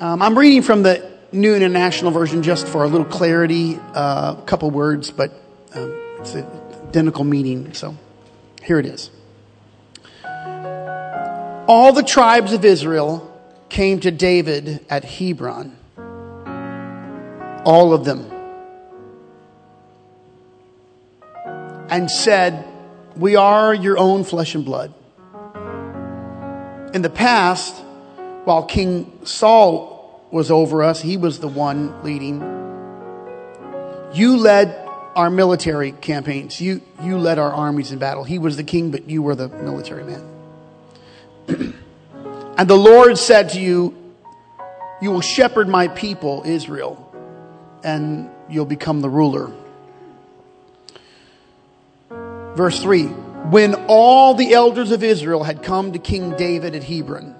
Um, I'm reading from the New International Version just for a little clarity, uh, a couple words, but um, it's an identical meaning. So here it is. All the tribes of Israel came to David at Hebron. All of them. And said, We are your own flesh and blood. In the past, while King Saul was over us, he was the one leading. You led our military campaigns. You, you led our armies in battle. He was the king, but you were the military man. and the Lord said to you, You will shepherd my people, Israel, and you'll become the ruler. Verse 3 When all the elders of Israel had come to King David at Hebron,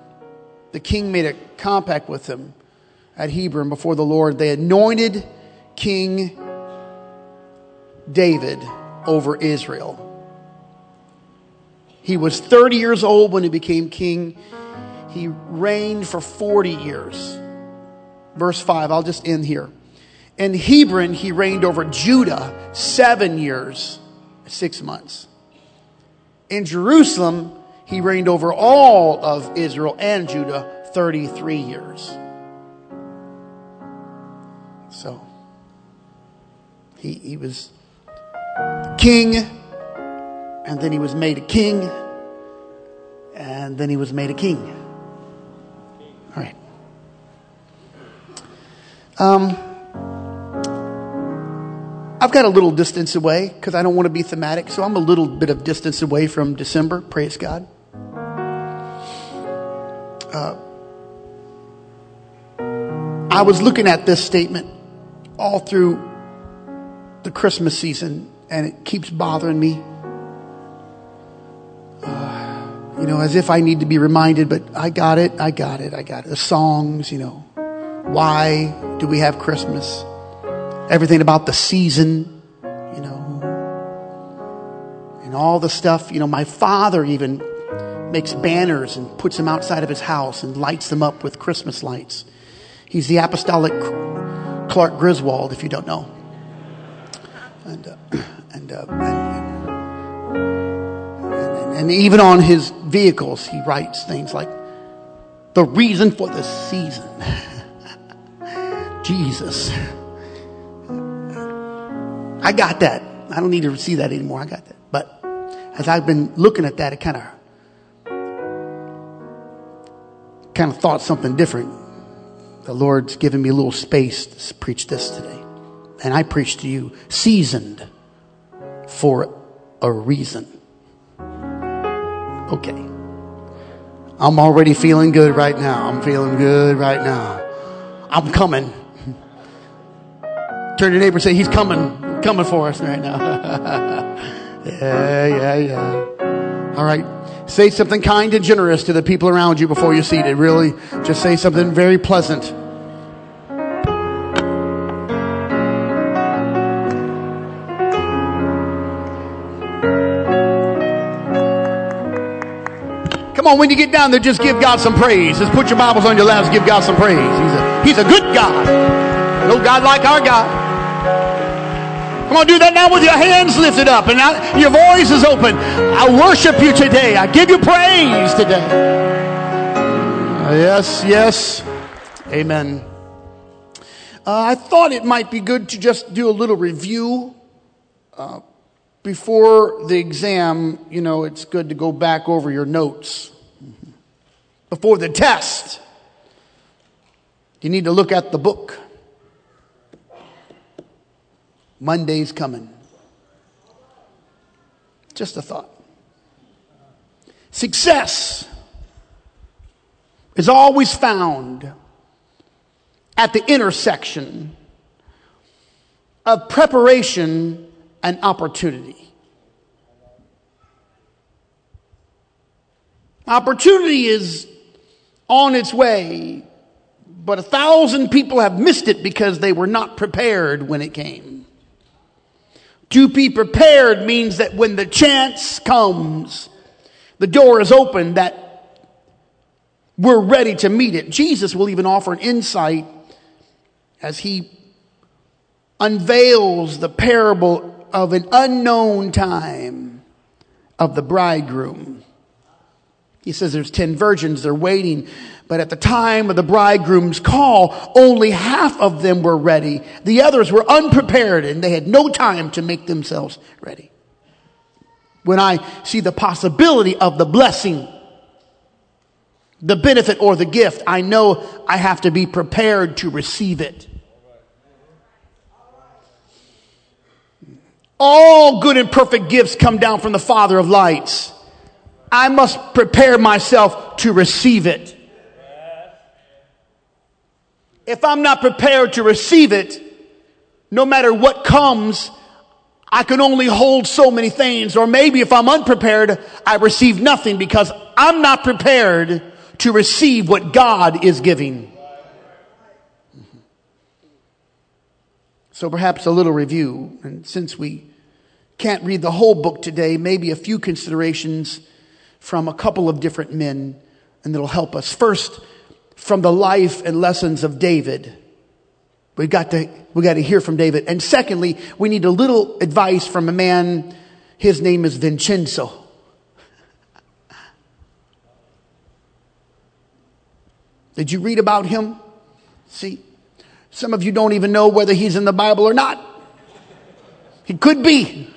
the king made a compact with them at Hebron before the Lord. They anointed King David over Israel. He was 30 years old when he became king. He reigned for 40 years. Verse 5, I'll just end here. In Hebron, he reigned over Judah seven years, six months. In Jerusalem, he reigned over all of Israel and Judah 33 years. So, he, he was king, and then he was made a king, and then he was made a king. All right. Um, I've got a little distance away because I don't want to be thematic, so I'm a little bit of distance away from December. Praise God. Uh, I was looking at this statement all through the Christmas season, and it keeps bothering me. Uh, you know, as if I need to be reminded, but I got it, I got it, I got it. The songs, you know, why do we have Christmas? Everything about the season, you know, and all the stuff. You know, my father even makes banners and puts them outside of his house and lights them up with Christmas lights. He's the apostolic Clark Griswold, if you don't know. And, uh, and, uh, and, and, even on his vehicles, he writes things like, the reason for the season. Jesus. I got that. I don't need to see that anymore. I got that. But as I've been looking at that, it kind of kind of thought something different. The Lord's given me a little space to preach this today. And I preach to you seasoned for a reason. Okay. I'm already feeling good right now. I'm feeling good right now. I'm coming. Turn to your neighbor and say, He's coming, coming for us right now. yeah, yeah, yeah. All right. Say something kind and generous to the people around you before you're seated. Really, just say something very pleasant. Come on, when you get down there, just give God some praise. Just put your Bibles on your laps, give God some praise. He's a, he's a good God. No God like our God. Come on, do that now with your hands lifted up and now your voice is open. I worship you today. I give you praise today. Uh, yes, yes. Amen. Uh, I thought it might be good to just do a little review. Uh, before the exam, you know, it's good to go back over your notes before the test, you need to look at the book. Monday's coming. Just a thought. Success is always found at the intersection of preparation and opportunity. Opportunity is on its way, but a thousand people have missed it because they were not prepared when it came. To be prepared means that when the chance comes, the door is open that we're ready to meet it. Jesus will even offer an insight as he unveils the parable of an unknown time of the bridegroom. He says there's 10 virgins, they're waiting, but at the time of the bridegroom's call, only half of them were ready. The others were unprepared and they had no time to make themselves ready. When I see the possibility of the blessing, the benefit or the gift, I know I have to be prepared to receive it. All good and perfect gifts come down from the Father of lights. I must prepare myself to receive it. If I'm not prepared to receive it, no matter what comes, I can only hold so many things. Or maybe if I'm unprepared, I receive nothing because I'm not prepared to receive what God is giving. So perhaps a little review. And since we can't read the whole book today, maybe a few considerations from a couple of different men, and it'll help us. First, from the life and lessons of David. We got to, we got to hear from David. And secondly, we need a little advice from a man. His name is Vincenzo. Did you read about him? See, some of you don't even know whether he's in the Bible or not. He could be.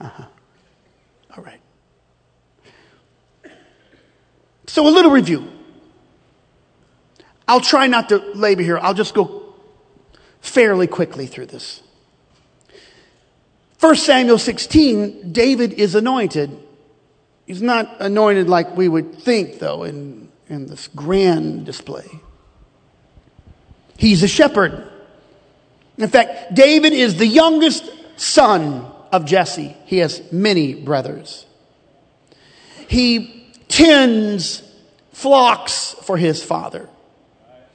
Uh-huh. All right. So, a little review. I'll try not to labor here. I'll just go fairly quickly through this. 1 Samuel 16, David is anointed. He's not anointed like we would think, though, in, in this grand display. He's a shepherd. In fact, David is the youngest son of Jesse. He has many brothers. He tends flocks for his father.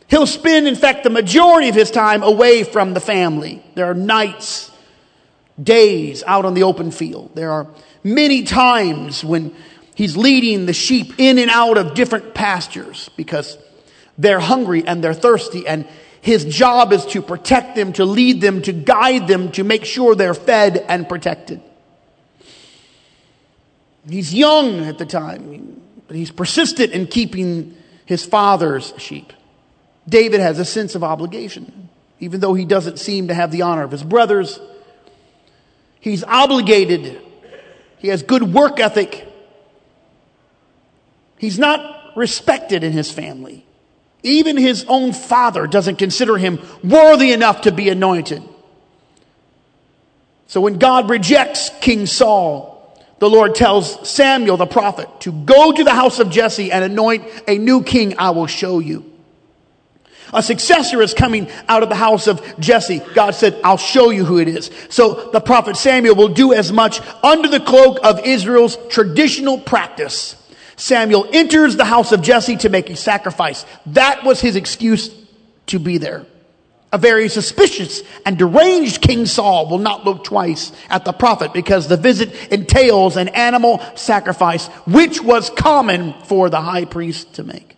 He'll spend, in fact, the majority of his time away from the family. There are nights, days out on the open field. There are many times when he's leading the sheep in and out of different pastures because they're hungry and they're thirsty and his job is to protect them, to lead them, to guide them, to make sure they're fed and protected. He's young at the time, but he's persistent in keeping his father's sheep. David has a sense of obligation, even though he doesn't seem to have the honor of his brothers. He's obligated. He has good work ethic. He's not respected in his family. Even his own father doesn't consider him worthy enough to be anointed. So when God rejects King Saul, the Lord tells Samuel the prophet to go to the house of Jesse and anoint a new king I will show you. A successor is coming out of the house of Jesse. God said, I'll show you who it is. So the prophet Samuel will do as much under the cloak of Israel's traditional practice Samuel enters the house of Jesse to make a sacrifice. That was his excuse to be there. A very suspicious and deranged King Saul will not look twice at the prophet because the visit entails an animal sacrifice, which was common for the high priest to make.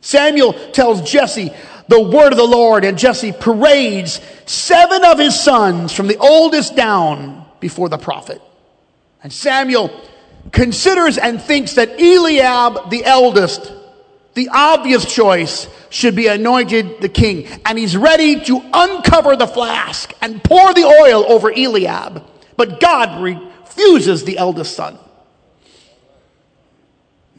Samuel tells Jesse the word of the Lord, and Jesse parades seven of his sons from the oldest down before the prophet. And Samuel considers and thinks that Eliab, the eldest, the obvious choice, should be anointed the king. And he's ready to uncover the flask and pour the oil over Eliab. But God refuses the eldest son.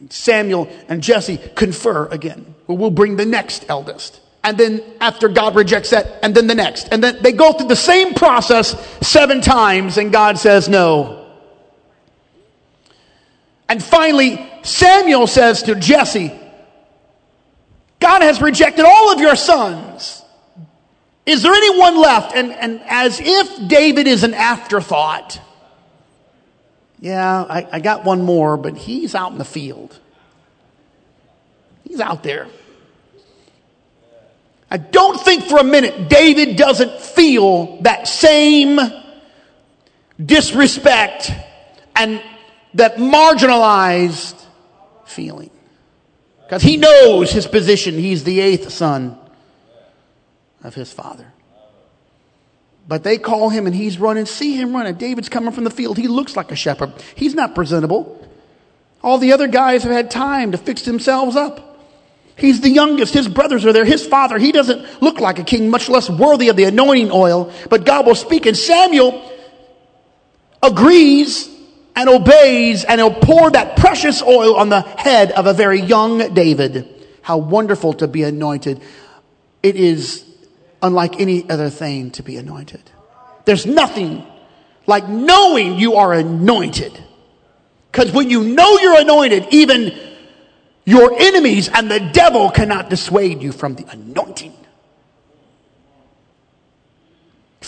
Samuel and Jesse confer again. Well, bring the next eldest. And then after God rejects that, and then the next. And then they go through the same process seven times, and God says no. And finally, Samuel says to Jesse, God has rejected all of your sons. Is there anyone left? And, and as if David is an afterthought. Yeah, I, I got one more, but he's out in the field. He's out there. I don't think for a minute David doesn't feel that same disrespect and that marginalized feeling. Because he knows his position. He's the eighth son of his father. But they call him and he's running. See him running. David's coming from the field. He looks like a shepherd. He's not presentable. All the other guys have had time to fix themselves up. He's the youngest. His brothers are there. His father, he doesn't look like a king, much less worthy of the anointing oil. But God will speak. And Samuel agrees and obeys and he'll pour that precious oil on the head of a very young David. How wonderful to be anointed. It is unlike any other thing to be anointed. There's nothing like knowing you are anointed. Because when you know you're anointed, even your enemies and the devil cannot dissuade you from the anointing.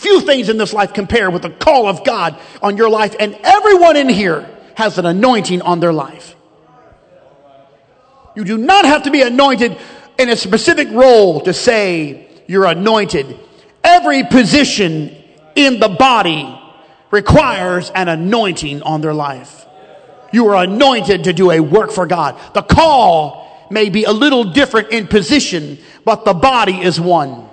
Few things in this life compare with the call of God on your life, and everyone in here has an anointing on their life. You do not have to be anointed in a specific role to say you're anointed. Every position in the body requires an anointing on their life. You are anointed to do a work for God. The call may be a little different in position, but the body is one.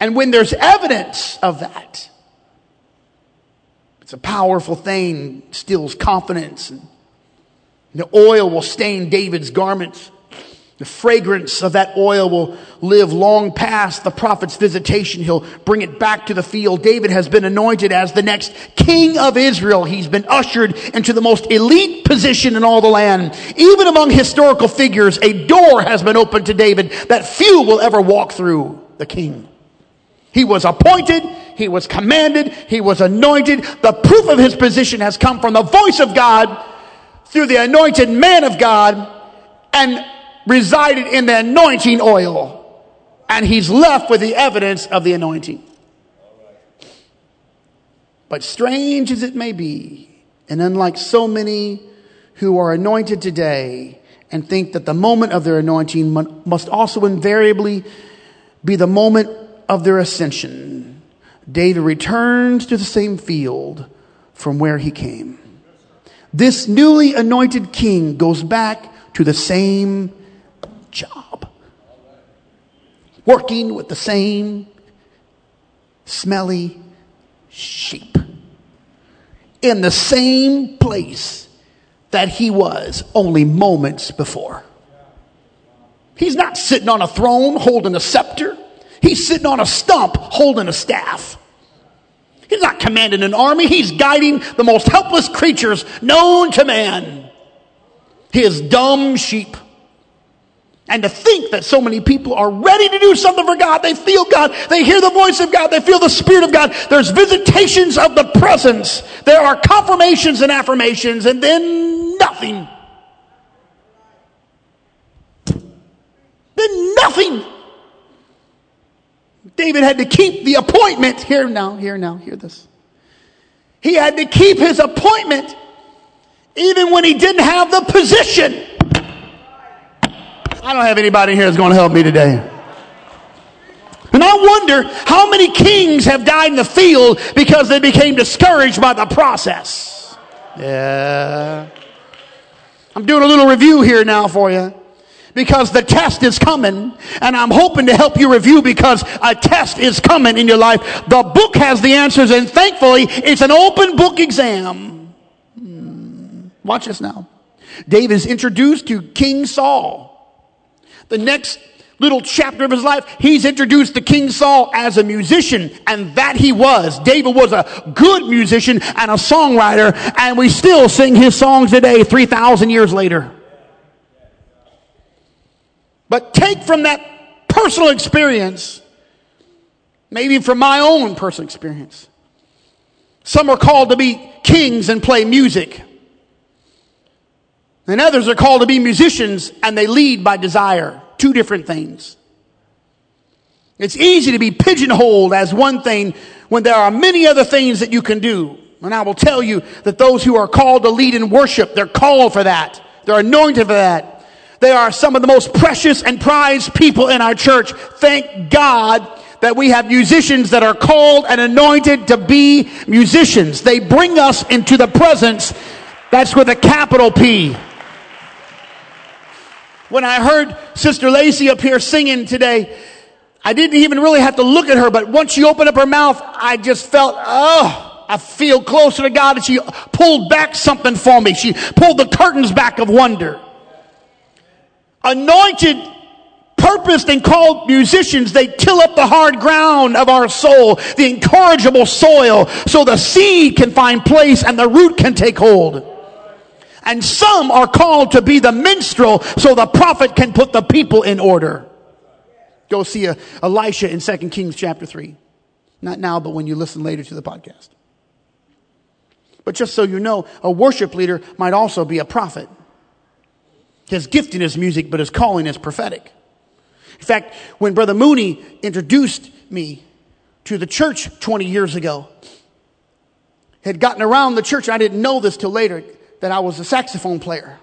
And when there's evidence of that, it's a powerful thing, steals confidence. And the oil will stain David's garments. The fragrance of that oil will live long past the prophet's visitation. He'll bring it back to the field. David has been anointed as the next king of Israel. He's been ushered into the most elite position in all the land. Even among historical figures, a door has been opened to David that few will ever walk through the king. He was appointed, he was commanded, he was anointed. The proof of his position has come from the voice of God through the anointed man of God and resided in the anointing oil. And he's left with the evidence of the anointing. But strange as it may be, and unlike so many who are anointed today and think that the moment of their anointing must also invariably be the moment of their ascension, David returns to the same field from where he came. This newly anointed king goes back to the same job, working with the same smelly sheep in the same place that he was only moments before. He's not sitting on a throne holding a scepter. He's sitting on a stump holding a staff. He's not commanding an army. He's guiding the most helpless creatures known to man. His dumb sheep. And to think that so many people are ready to do something for God. They feel God. They hear the voice of God. They feel the Spirit of God. There's visitations of the presence. There are confirmations and affirmations and then nothing. Then nothing. David had to keep the appointment. Here now, here now, hear this. He had to keep his appointment even when he didn't have the position. I don't have anybody here that's going to help me today. And I wonder how many kings have died in the field because they became discouraged by the process. Yeah. I'm doing a little review here now for you because the test is coming and I'm hoping to help you review because a test is coming in your life. The book has the answers and thankfully it's an open book exam. Hmm. Watch this now. David is introduced to King Saul. The next little chapter of his life, he's introduced to King Saul as a musician, and that he was. David was a good musician and a songwriter, and we still sing his songs today, 3,000 years later. But take from that personal experience, maybe from my own personal experience. Some are called to be kings and play music. And others are called to be musicians and they lead by desire. Two different things. It's easy to be pigeonholed as one thing when there are many other things that you can do. And I will tell you that those who are called to lead in worship, they're called for that. They're anointed for that. They are some of the most precious and prized people in our church. Thank God that we have musicians that are called and anointed to be musicians. They bring us into the presence That's with a capital P. When I heard Sister Lacey up here singing today, I didn't even really have to look at her, but once she opened up her mouth, I just felt, oh, I feel closer to God and she pulled back something for me. She pulled the curtains back of wonder. Anointed, purposed and called musicians, they till up the hard ground of our soul, the incorrigible soil, so the seed can find place and the root can take hold. And some are called to be the minstrel so the prophet can put the people in order. Go see Elisha in 2 Kings chapter 3. Not now, but when you listen later to the podcast. But just so you know, a worship leader might also be a prophet. His gifting is music, but his calling is prophetic. In fact, when Brother Mooney introduced me to the church 20 years ago, had gotten around the church, I didn't know this till later, that I was a saxophone player.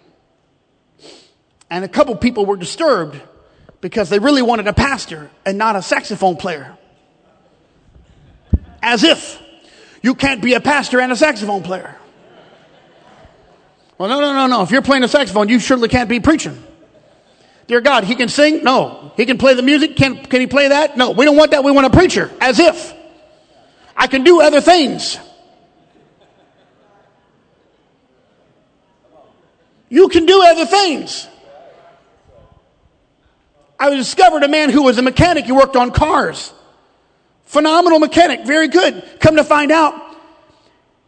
And a couple people were disturbed because they really wanted a pastor and not a saxophone player. As if you can't be a pastor and a saxophone player. Well, no, no, no, no. If you're playing a saxophone, you surely can't be preaching. Dear God, he can sing? No. He can play the music? Can, can he play that? No. We don't want that. We want a preacher. As if. I can do other things. You can do other things. I discovered a man who was a mechanic. He worked on cars. Phenomenal mechanic. Very good. Come to find out,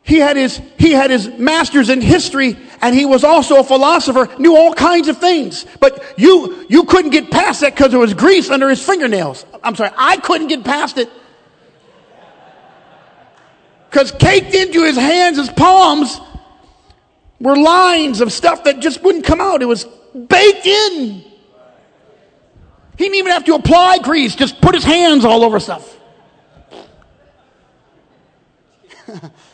he had his, he had his master's in history and he was also a philosopher, knew all kinds of things. But you, you couldn't get past that because there was grease under his fingernails. I'm sorry, I couldn't get past it. Because caked into his hands, his palms, were lines of stuff that just wouldn't come out. It was baked in. He didn't even have to apply grease, just put his hands all over stuff.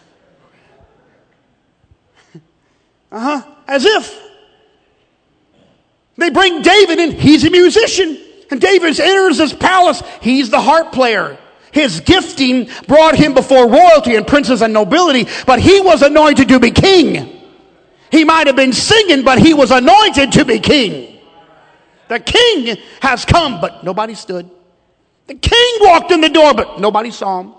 uh huh. As if. They bring David in, he's a musician. And David enters his palace, he's the harp player. His gifting brought him before royalty and princes and nobility, but he was anointed to be king. He might have been singing, but he was anointed to be king. The king has come, but nobody stood. The king walked in the door, but nobody saw him.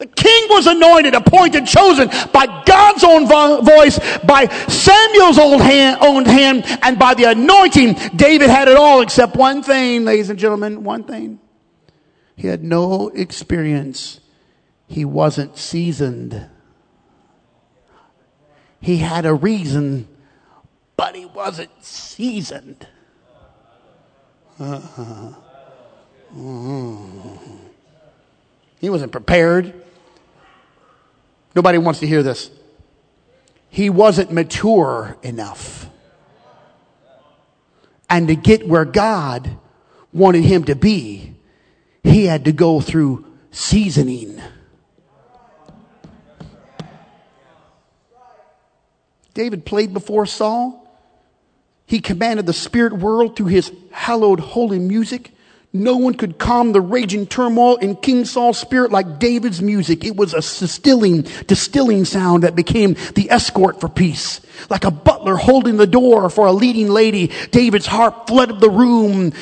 The king was anointed, appointed, chosen by God's own vo- voice, by Samuel's old hand, hand, and by the anointing. David had it all except one thing, ladies and gentlemen, one thing. He had no experience. He wasn't seasoned. He had a reason, but he wasn't seasoned. Uh-huh. He wasn't prepared. Nobody wants to hear this. He wasn't mature enough. And to get where God wanted him to be, he had to go through seasoning. David played before Saul. He commanded the spirit world through his hallowed holy music. No one could calm the raging turmoil in King Saul's spirit like David's music. It was a distilling, distilling sound that became the escort for peace. Like a butler holding the door for a leading lady, David's harp flooded the room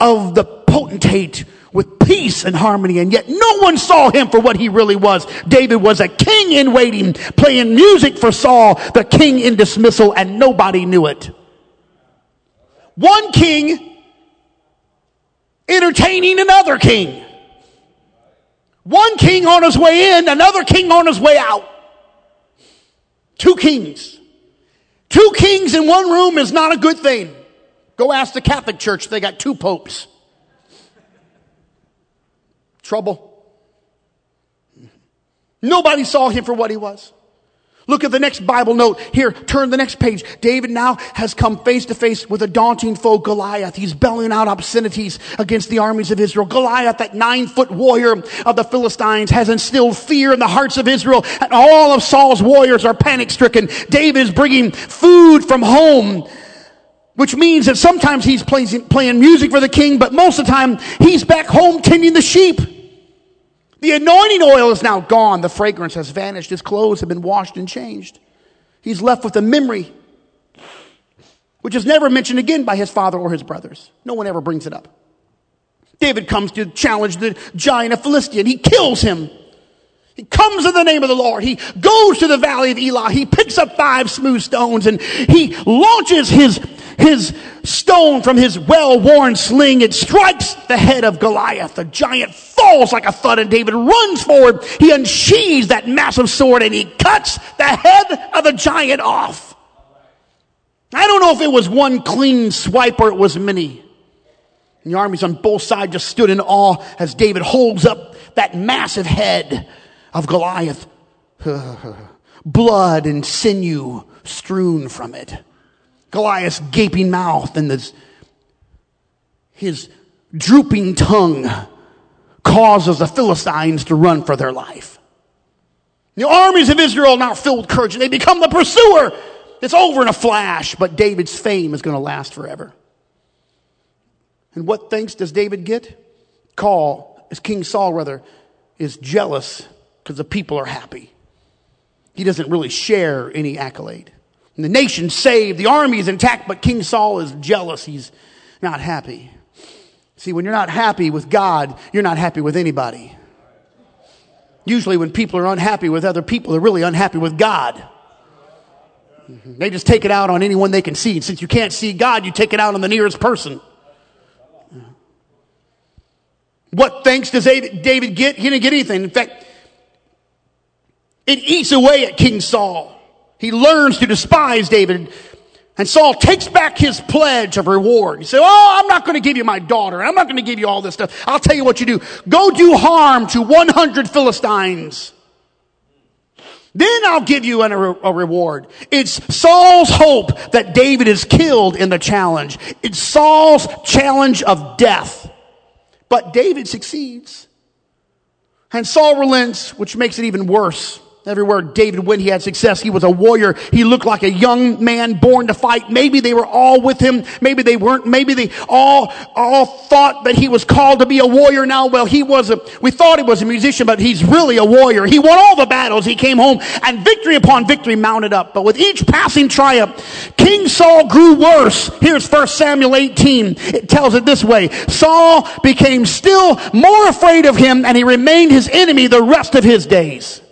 of the potentate with peace and harmony, and yet no one saw him for what he really was. David was a king in waiting, playing music for Saul, the king in dismissal, and nobody knew it. One king entertaining another king. One king on his way in, another king on his way out. Two kings. Two kings in one room is not a good thing. Go ask the Catholic Church, they got two popes. Trouble. Nobody saw him for what he was. Look at the next Bible note. Here, turn the next page. David now has come face to face with a daunting foe, Goliath. He's belling out obscenities against the armies of Israel. Goliath, that nine foot warrior of the Philistines, has instilled fear in the hearts of Israel, and all of Saul's warriors are panic stricken. David is bringing food from home. Which means that sometimes he's playing music for the king, but most of the time he's back home tending the sheep. The anointing oil is now gone. The fragrance has vanished. His clothes have been washed and changed. he's left with a memory which is never mentioned again by his father or his brothers. No one ever brings it up. David comes to challenge the giant of Philistia he kills him. He comes in the name of the Lord. He goes to the valley of Elah. He picks up five smooth stones and he launches his, his stone from his well-worn sling. It strikes the head of Goliath. The giant falls like a thud and David runs forward. He unsheathes that massive sword and he cuts the head of the giant off. I don't know if it was one clean swipe or it was many. And the armies on both sides just stood in awe as David holds up that massive head of Goliath. Blood and sinew strewn from it. Goliath's gaping mouth and his drooping tongue causes the Philistines to run for their life. The armies of Israel now filled with courage and they become the pursuer. It's over in a flash, but David's fame is going to last forever. And what thanks does David get? Call, as King Saul rather, is jealous because the people are happy. He doesn't really share any accolade. And the nation's saved, the army is intact, but King Saul is jealous. He's not happy. See, when you're not happy with God, you're not happy with anybody. Usually, when people are unhappy with other people, they're really unhappy with God. Mm-hmm. They just take it out on anyone they can see. And since you can't see God, you take it out on the nearest person. What thanks does David get? He didn't get anything. In fact, it eats away at King Saul. He learns to despise David. And Saul takes back his pledge of reward. He said, Oh, I'm not going to give you my daughter. I'm not going to give you all this stuff. I'll tell you what you do. Go do harm to 100 Philistines. Then I'll give you a, a reward. It's Saul's hope that David is killed in the challenge. It's Saul's challenge of death. But David succeeds. And Saul relents, which makes it even worse. Everywhere David went, he had success. He was a warrior. He looked like a young man born to fight. Maybe they were all with him. Maybe they weren't. Maybe they all, all thought that he was called to be a warrior now. Well, he was a, we thought he was a musician, but he's really a warrior. He won all the battles. He came home and victory upon victory mounted up. But with each passing triumph, King Saul grew worse. Here's 1 Samuel 18. It tells it this way. Saul became still more afraid of him and he remained his enemy the rest of his days.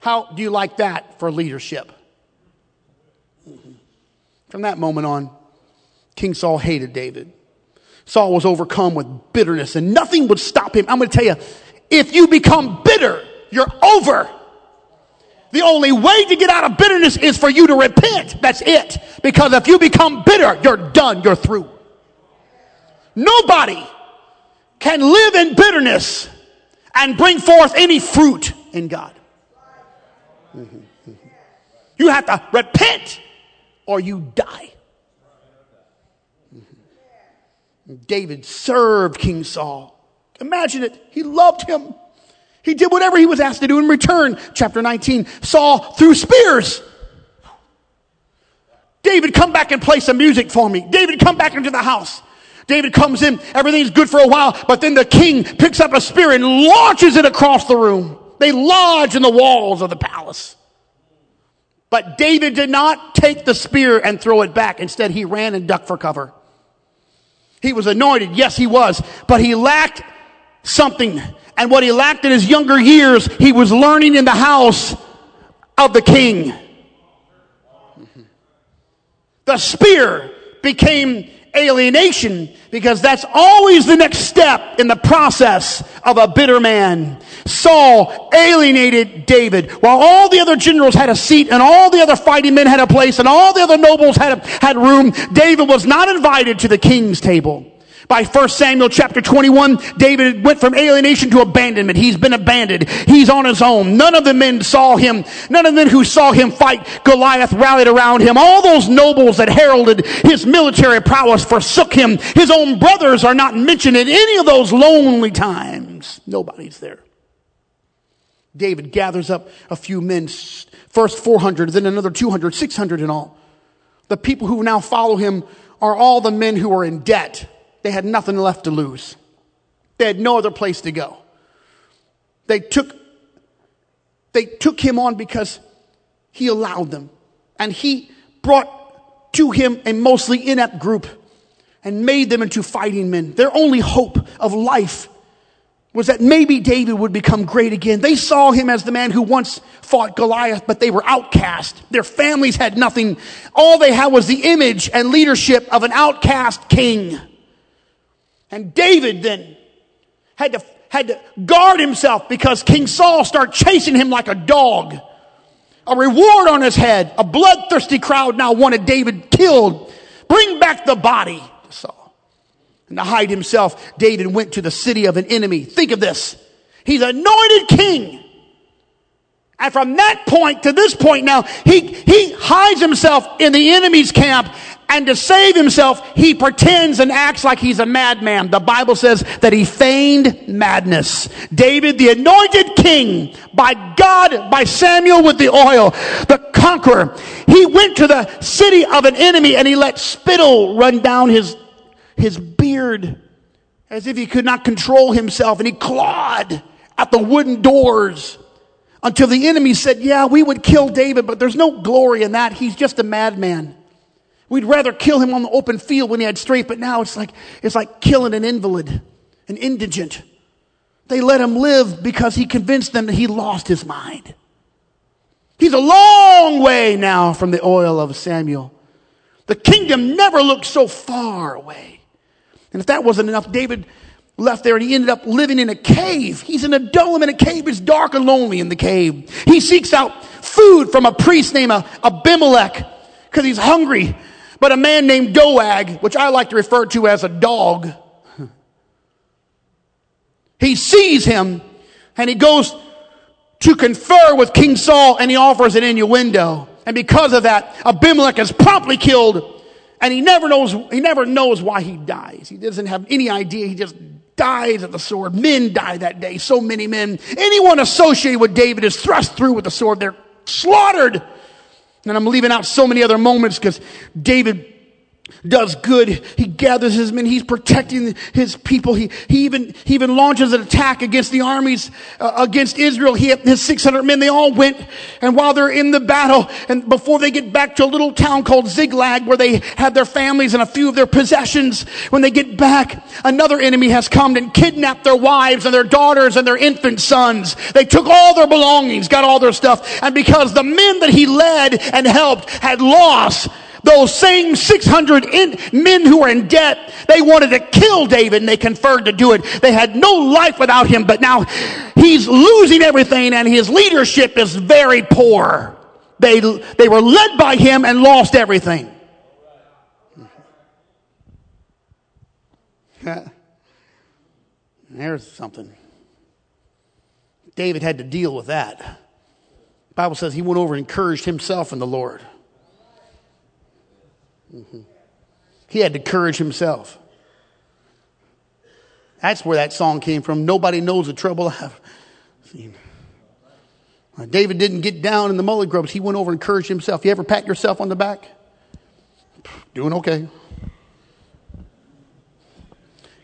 How do you like that for leadership? From that moment on, King Saul hated David. Saul was overcome with bitterness and nothing would stop him. I'm going to tell you, if you become bitter, you're over. The only way to get out of bitterness is for you to repent. That's it. Because if you become bitter, you're done. You're through. Nobody can live in bitterness and bring forth any fruit in God. You have to repent or you die. David served King Saul. Imagine it. He loved him. He did whatever he was asked to do in return. Chapter 19, Saul threw spears. David, come back and play some music for me. David, come back into the house. David comes in, everything's good for a while, but then the king picks up a spear and launches it across the room. They lodge in the walls of the palace. But David did not take the spear and throw it back. Instead, he ran and ducked for cover. He was anointed. Yes, he was. But he lacked something. And what he lacked in his younger years, he was learning in the house of the king. The spear became alienation because that's always the next step in the process of a bitter man. Saul alienated David while all the other generals had a seat and all the other fighting men had a place and all the other nobles had, a, had room. David was not invited to the king's table. By 1 Samuel chapter 21, David went from alienation to abandonment. He's been abandoned. He's on his own. None of the men saw him. None of the men who saw him fight Goliath rallied around him. All those nobles that heralded his military prowess forsook him. His own brothers are not mentioned in any of those lonely times. Nobody's there. David gathers up a few men, first 400, then another 200, 600 in all. The people who now follow him are all the men who are in debt they had nothing left to lose. They had no other place to go. They took, they took him on because he allowed them. And he brought to him a mostly inept group and made them into fighting men. Their only hope of life was that maybe David would become great again. They saw him as the man who once fought Goliath, but they were outcast. Their families had nothing. All they had was the image and leadership of an outcast king. And David then had to, had to guard himself because King Saul started chasing him like a dog. A reward on his head. A bloodthirsty crowd now wanted David killed. Bring back the body. Saul. And to hide himself, David went to the city of an enemy. Think of this. He's anointed king. And from that point to this point now, he, he hides himself in the enemy's camp and to save himself, he pretends and acts like he's a madman. The Bible says that he feigned madness. David, the anointed king by God, by Samuel with the oil, the conqueror, he went to the city of an enemy and he let spittle run down his his beard as if he could not control himself and he clawed at the wooden doors until the enemy said, Yeah, we would kill David, but there's no glory in that. He's just a madman. We'd rather kill him on the open field when he had strength, but now it's like, it's like killing an invalid, an indigent. They let him live because he convinced them that he lost his mind. He's a long way now from the oil of Samuel. The kingdom never looked so far away. And if that wasn't enough, David left there and he ended up living in a cave. He's in Adullam in a cave. It's dark and lonely in the cave. He seeks out food from a priest named Abimelech because he's hungry. But a man named Doeg, which I like to refer to as a dog, he sees him and he goes to confer with King Saul and he offers an innuendo. And because of that, Abimelech is promptly killed and he never knows, he never knows why he dies. He doesn't have any idea. He just dies at the sword. Men die that day. So many men. Anyone associated with David is thrust through with the sword. They're slaughtered. And I'm leaving out so many other moments because David does good. He gathers his men. He's protecting his people. He, he even, he even launches an attack against the armies, uh, against Israel. He, his 600 men, they all went. And while they're in the battle, and before they get back to a little town called Ziklag, where they had their families and a few of their possessions, when they get back, another enemy has come and kidnapped their wives and their daughters and their infant sons. They took all their belongings, got all their stuff. And because the men that he led and helped had lost, those same 600 in, men who were in debt, they wanted to kill David and they conferred to do it. They had no life without him, but now he's losing everything and his leadership is very poor. They, they were led by him and lost everything. There's something. David had to deal with that. The Bible says he went over and encouraged himself in the Lord. Mm-hmm. He had to courage himself. That's where that song came from. Nobody knows the trouble I've seen. David didn't get down in the mully grubs. He went over and encouraged himself. You ever pat yourself on the back? Doing okay.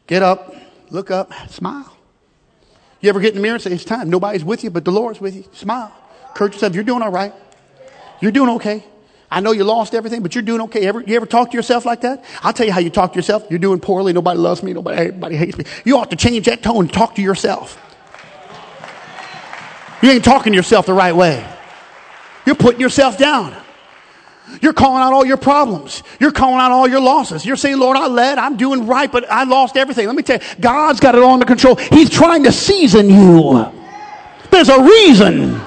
Get up, look up, smile. You ever get in the mirror and say, It's time. Nobody's with you, but the Lord's with you. Smile. Encourage yourself. You're doing all right. You're doing okay. I know you lost everything, but you're doing okay. Ever, you ever talk to yourself like that? I'll tell you how you talk to yourself. You're doing poorly. Nobody loves me. Nobody, everybody hates me. You ought to change that tone and talk to yourself. You ain't talking to yourself the right way. You're putting yourself down. You're calling out all your problems. You're calling out all your losses. You're saying, Lord, I led, I'm doing right, but I lost everything. Let me tell you, God's got it all under control. He's trying to season you. There's a reason.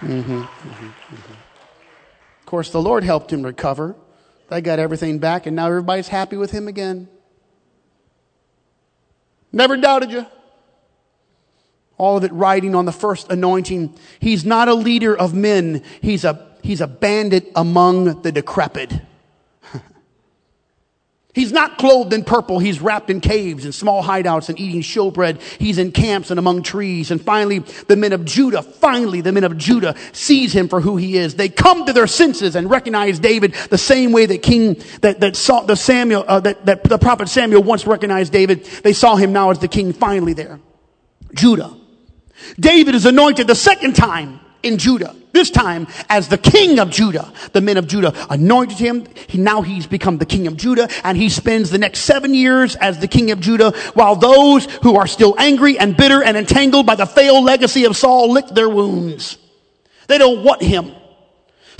Mm-hmm course, the Lord helped him recover. They got everything back, and now everybody's happy with him again. Never doubted you. All of it riding on the first anointing. He's not a leader of men. He's a, he's a bandit among the decrepit. He's not clothed in purple. He's wrapped in caves and small hideouts and eating showbread. He's in camps and among trees. And finally, the men of Judah, finally, the men of Judah sees him for who he is. They come to their senses and recognize David the same way that King, that, that saw the Samuel, uh, that, that the prophet Samuel once recognized David. They saw him now as the king finally there. Judah. David is anointed the second time in Judah. This time as the king of Judah. The men of Judah anointed him. He, now he's become the king of Judah and he spends the next seven years as the king of Judah while those who are still angry and bitter and entangled by the failed legacy of Saul lick their wounds. They don't want him.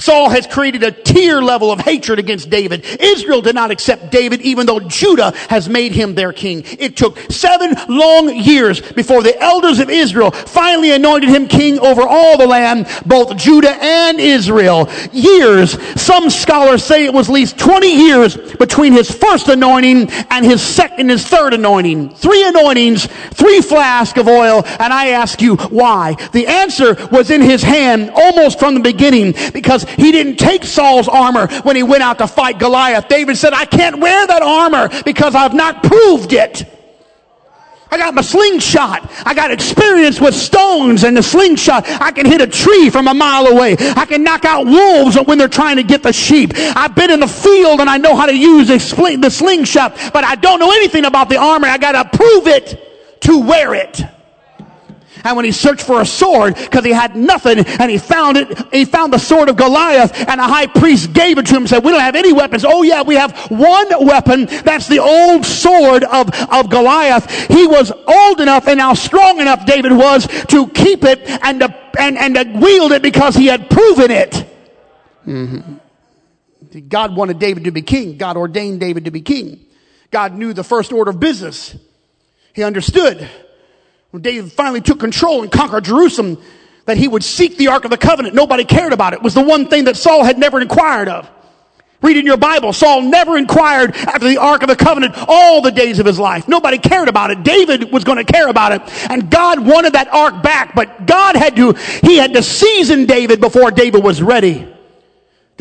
Saul has created a tier level of hatred against David. Israel did not accept David even though Judah has made him their king. It took seven long years before the elders of Israel finally anointed him king over all the land, both Judah and Israel. Years. Some scholars say it was at least 20 years between his first anointing and his second, his third anointing. Three anointings, three flasks of oil, and I ask you why? The answer was in his hand almost from the beginning because he didn't take Saul's armor when he went out to fight Goliath. David said, I can't wear that armor because I've not proved it. I got my slingshot. I got experience with stones and the slingshot. I can hit a tree from a mile away. I can knock out wolves when they're trying to get the sheep. I've been in the field and I know how to use the slingshot, but I don't know anything about the armor. I got to prove it to wear it. And when he searched for a sword, because he had nothing, and he found it, he found the sword of Goliath, and the high priest gave it to him and said, We don't have any weapons. Oh, yeah, we have one weapon. That's the old sword of, of Goliath. He was old enough and now strong enough, David was, to keep it and to, and, and to wield it because he had proven it. Mm-hmm. God wanted David to be king. God ordained David to be king. God knew the first order of business. He understood when David finally took control and conquered Jerusalem, that he would seek the Ark of the Covenant. Nobody cared about it. it was the one thing that Saul had never inquired of. Read in your Bible, Saul never inquired after the Ark of the Covenant all the days of his life. Nobody cared about it. David was going to care about it. And God wanted that Ark back, but God had to, he had to season David before David was ready.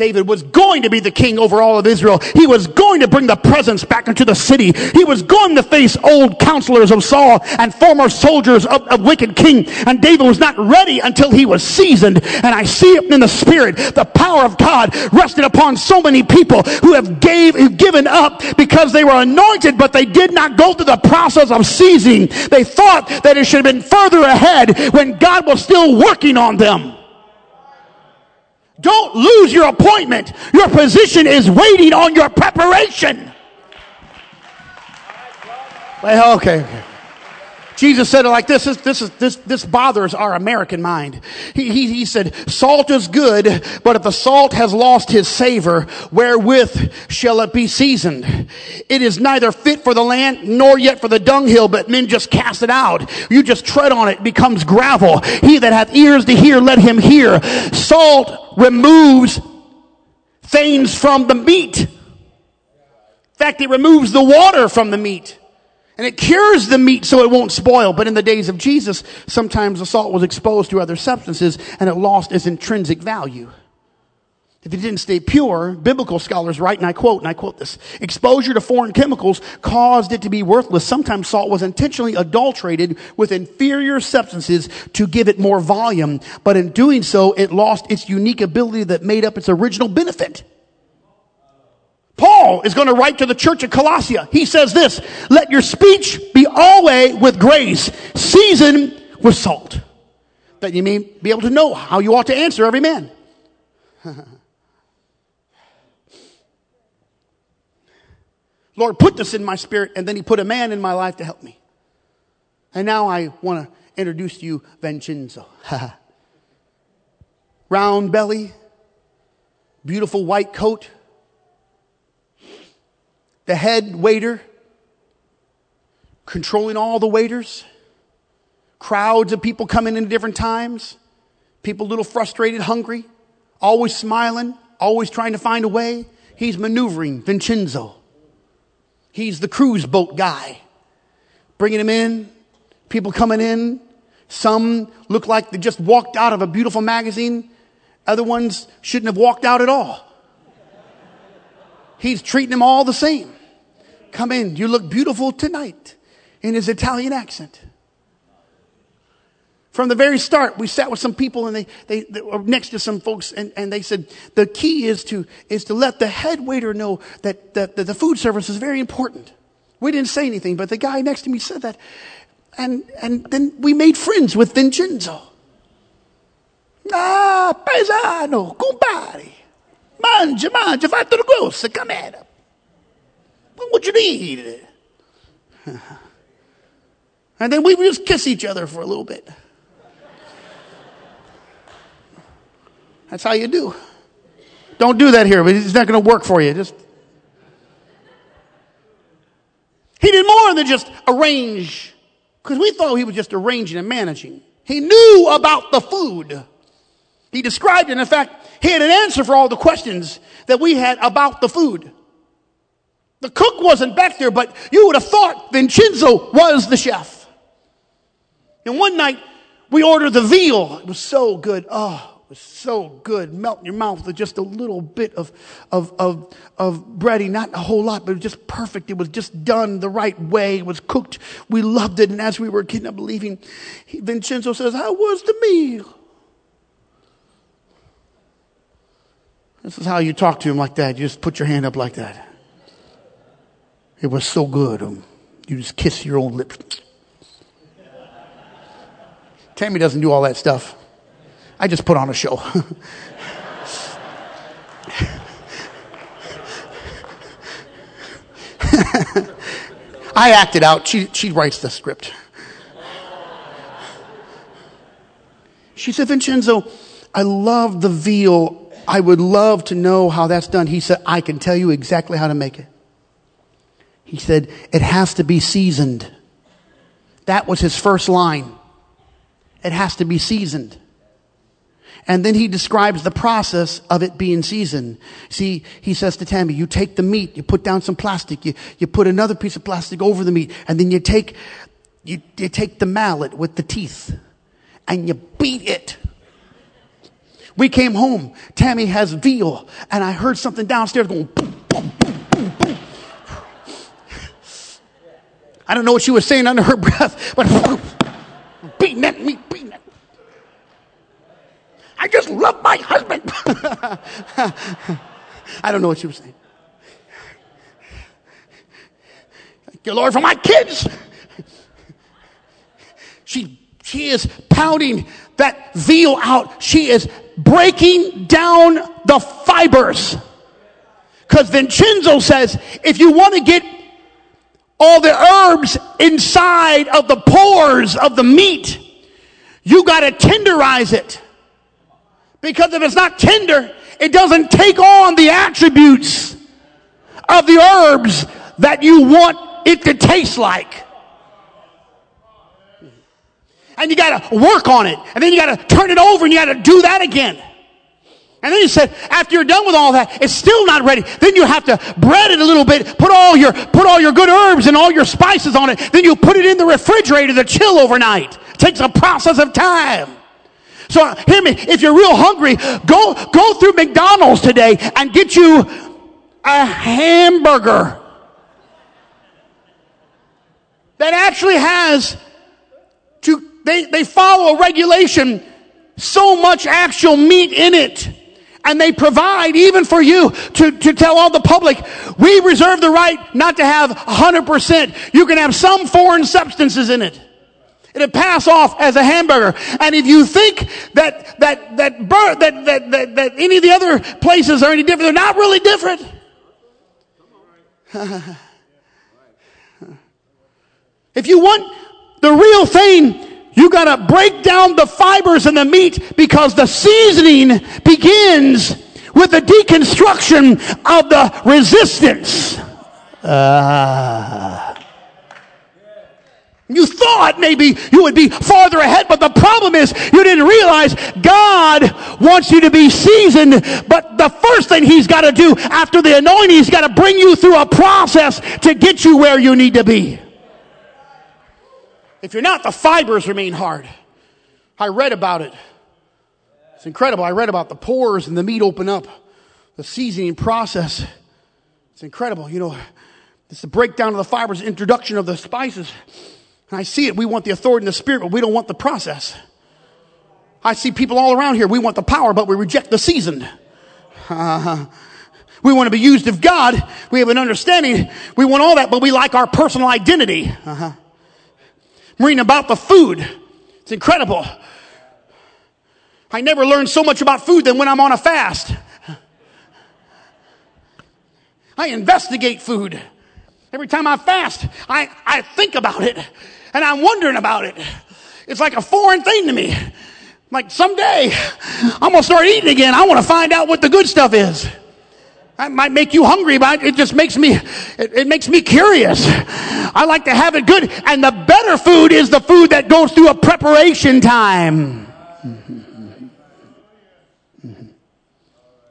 David was going to be the king over all of Israel. He was going to bring the presence back into the city. He was going to face old counselors of Saul and former soldiers of, of wicked king. And David was not ready until he was seasoned. And I see it in the spirit. The power of God rested upon so many people who have gave, who've given up because they were anointed, but they did not go through the process of seizing. They thought that it should have been further ahead when God was still working on them. Don't lose your appointment. Your position is waiting on your preparation. Well, okay, okay. Jesus said it like this. This, this, is, this, this bothers our American mind. He, he, he said, salt is good, but if the salt has lost his savor, wherewith shall it be seasoned? It is neither fit for the land nor yet for the dunghill, but men just cast it out. You just tread on it, becomes gravel. He that hath ears to hear, let him hear. Salt removes things from the meat. In fact, it removes the water from the meat. And it cures the meat so it won't spoil. But in the days of Jesus, sometimes the salt was exposed to other substances and it lost its intrinsic value. If it didn't stay pure, biblical scholars write, and I quote, and I quote this, exposure to foreign chemicals caused it to be worthless. Sometimes salt was intentionally adulterated with inferior substances to give it more volume, but in doing so, it lost its unique ability that made up its original benefit. Paul is going to write to the church of Colossia. He says this, let your speech be always with grace, seasoned with salt, that you may be able to know how you ought to answer every man. Lord put this in my spirit, and then he put a man in my life to help me. And now I want to introduce to you Vincenzo. Round belly, beautiful white coat, the head waiter, controlling all the waiters, crowds of people coming in at different times, people a little frustrated, hungry, always smiling, always trying to find a way. He's maneuvering Vincenzo. He's the cruise boat guy. Bringing him in, people coming in. Some look like they just walked out of a beautiful magazine. Other ones shouldn't have walked out at all. He's treating them all the same. Come in. You look beautiful tonight in his Italian accent. From the very start, we sat with some people and they, they, they were next to some folks and, and they said, the key is to, is to let the head waiter know that, that, that the food service is very important. We didn't say anything, but the guy next to me said that. And, and then we made friends with Vincenzo. Ah, paesano, compare. Mangia, mangia, fatto le grosse, camera. What you need? And then we just kiss each other for a little bit. That's how you do. Don't do that here, but it's not going to work for you. Just He did more than just arrange, because we thought he was just arranging and managing. He knew about the food. He described it. In fact, he had an answer for all the questions that we had about the food. The cook wasn't back there, but you would have thought Vincenzo was the chef. And one night, we ordered the veal. It was so good. Oh, it was so good. Melt in your mouth with just a little bit of, of, of, of bready, not a whole lot, but it was just perfect. It was just done the right way. It was cooked. We loved it. And as we were getting up leaving, he, Vincenzo says, How was the meal? This is how you talk to him like that. You just put your hand up like that. It was so good. Um, you just kiss your own lips. Tammy doesn't do all that stuff. I just put on a show. I acted out. She, she writes the script. She said, Vincenzo, I love the veal. I would love to know how that's done. He said, I can tell you exactly how to make it. He said, it has to be seasoned. That was his first line. It has to be seasoned. And then he describes the process of it being seasoned. See, he says to Tammy, you take the meat, you put down some plastic, you, you put another piece of plastic over the meat, and then you take, you, you take the mallet with the teeth, and you beat it. We came home. Tammy has veal, and I heard something downstairs going boom, boom, boom. I don't know what she was saying under her breath, but beating that meat, beating that I just love my husband. I don't know what she was saying. Thank you, Lord, for my kids. She, she is pounding that veal out. She is breaking down the fibers. Because Vincenzo says, if you want to get all the herbs inside of the pores of the meat, you got to tenderize it. Because if it's not tender, it doesn't take on the attributes of the herbs that you want it to taste like. And you gotta work on it. And then you gotta turn it over and you gotta do that again. And then he said, after you're done with all that, it's still not ready. Then you have to bread it a little bit, put all your, put all your good herbs and all your spices on it. Then you put it in the refrigerator to chill overnight. It takes a process of time. So hear me. If you're real hungry, go, go through McDonald's today and get you a hamburger that actually has to, they, they follow a regulation so much actual meat in it. And they provide even for you to, to tell all the public, we reserve the right not to have 100%. You can have some foreign substances in it. It'll pass off as a hamburger. And if you think that, that, that, that, that, that, that any of the other places are any different, they're not really different. if you want the real thing, you gotta break down the fibers in the meat because the seasoning begins with the deconstruction of the resistance. Uh, you thought maybe you would be farther ahead, but the problem is you didn't realize God wants you to be seasoned, but the first thing He's got to do after the anointing, He's got to bring you through a process to get you where you need to be. If you're not, the fibers remain hard. I read about it. It's incredible. I read about the pores and the meat open up, the seasoning process. It's incredible. You know, it's the breakdown of the fibers, introduction of the spices. And I see it. We want the authority and the spirit, but we don't want the process. I see people all around here. We want the power, but we reject the seasoned. Uh, we want to be used of God. We have an understanding. We want all that, but we like our personal identity. Uh-huh. I'm reading about the food. It's incredible. I never learned so much about food than when I'm on a fast. I investigate food. Every time I fast, I, I think about it and I'm wondering about it. It's like a foreign thing to me. Like someday I'm gonna start eating again. I want to find out what the good stuff is. That might make you hungry, but it just makes me, it, it, makes me curious. I like to have it good. And the better food is the food that goes through a preparation time.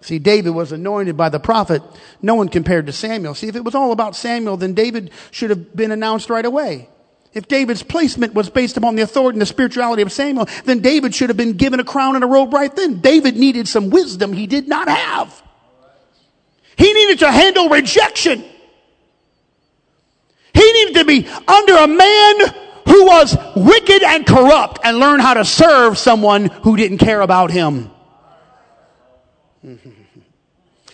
See, David was anointed by the prophet. No one compared to Samuel. See, if it was all about Samuel, then David should have been announced right away. If David's placement was based upon the authority and the spirituality of Samuel, then David should have been given a crown and a robe right then. David needed some wisdom he did not have. He needed to handle rejection. He needed to be under a man who was wicked and corrupt and learn how to serve someone who didn't care about him.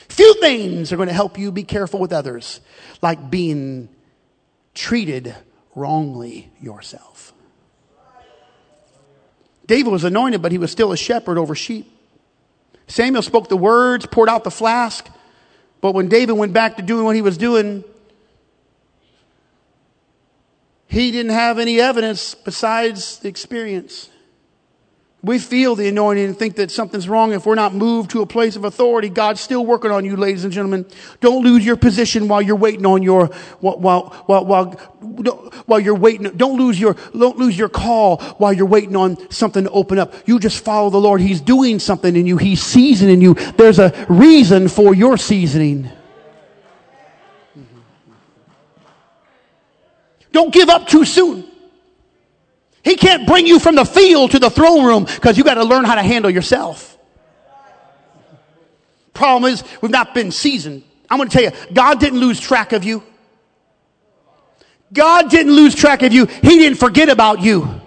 Few things are going to help you be careful with others, like being treated wrongly yourself. David was anointed, but he was still a shepherd over sheep. Samuel spoke the words, poured out the flask, but when David went back to doing what he was doing, he didn't have any evidence besides the experience. We feel the anointing and think that something's wrong if we're not moved to a place of authority. God's still working on you, ladies and gentlemen. Don't lose your position while you're waiting on your, while, while, while, while, while you're waiting. Don't lose your, don't lose your call while you're waiting on something to open up. You just follow the Lord. He's doing something in you. He's seasoning you. There's a reason for your seasoning. Don't give up too soon. He can't bring you from the field to the throne room because you got to learn how to handle yourself. Problem is, we've not been seasoned. I'm going to tell you, God didn't lose track of you. God didn't lose track of you. He didn't forget about you.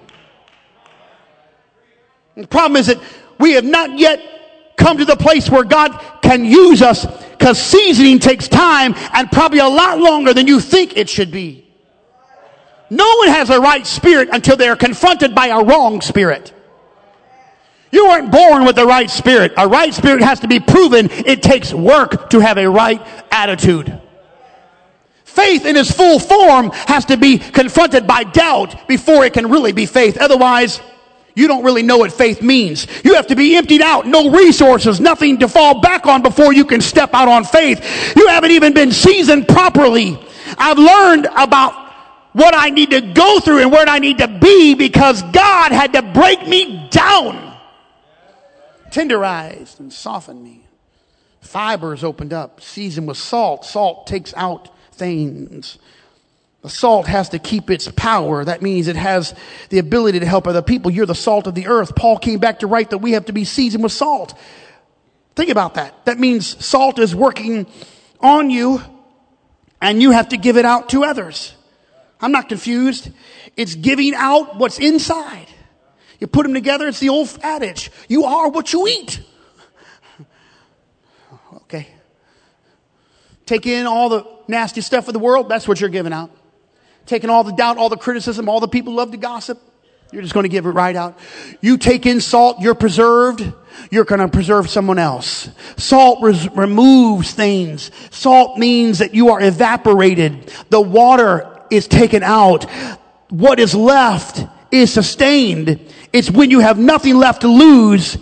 The problem is that we have not yet come to the place where God can use us because seasoning takes time and probably a lot longer than you think it should be. No one has a right spirit until they are confronted by a wrong spirit. You weren't born with the right spirit. A right spirit has to be proven. It takes work to have a right attitude. Faith in its full form has to be confronted by doubt before it can really be faith. Otherwise, you don't really know what faith means. You have to be emptied out, no resources, nothing to fall back on before you can step out on faith. You haven't even been seasoned properly. I've learned about what I need to go through and where I need to be because God had to break me down, tenderized and softened me. Fibers opened up, seasoned with salt. Salt takes out things. The salt has to keep its power. That means it has the ability to help other people. You're the salt of the earth. Paul came back to write that we have to be seasoned with salt. Think about that. That means salt is working on you and you have to give it out to others. I'm not confused. It's giving out what's inside. You put them together, it's the old adage. You are what you eat. Okay. Take in all the nasty stuff of the world, that's what you're giving out. Taking all the doubt, all the criticism, all the people love to gossip, you're just going to give it right out. You take in salt, you're preserved, you're going to preserve someone else. Salt res- removes things. Salt means that you are evaporated. The water is taken out. What is left is sustained. It's when you have nothing left to lose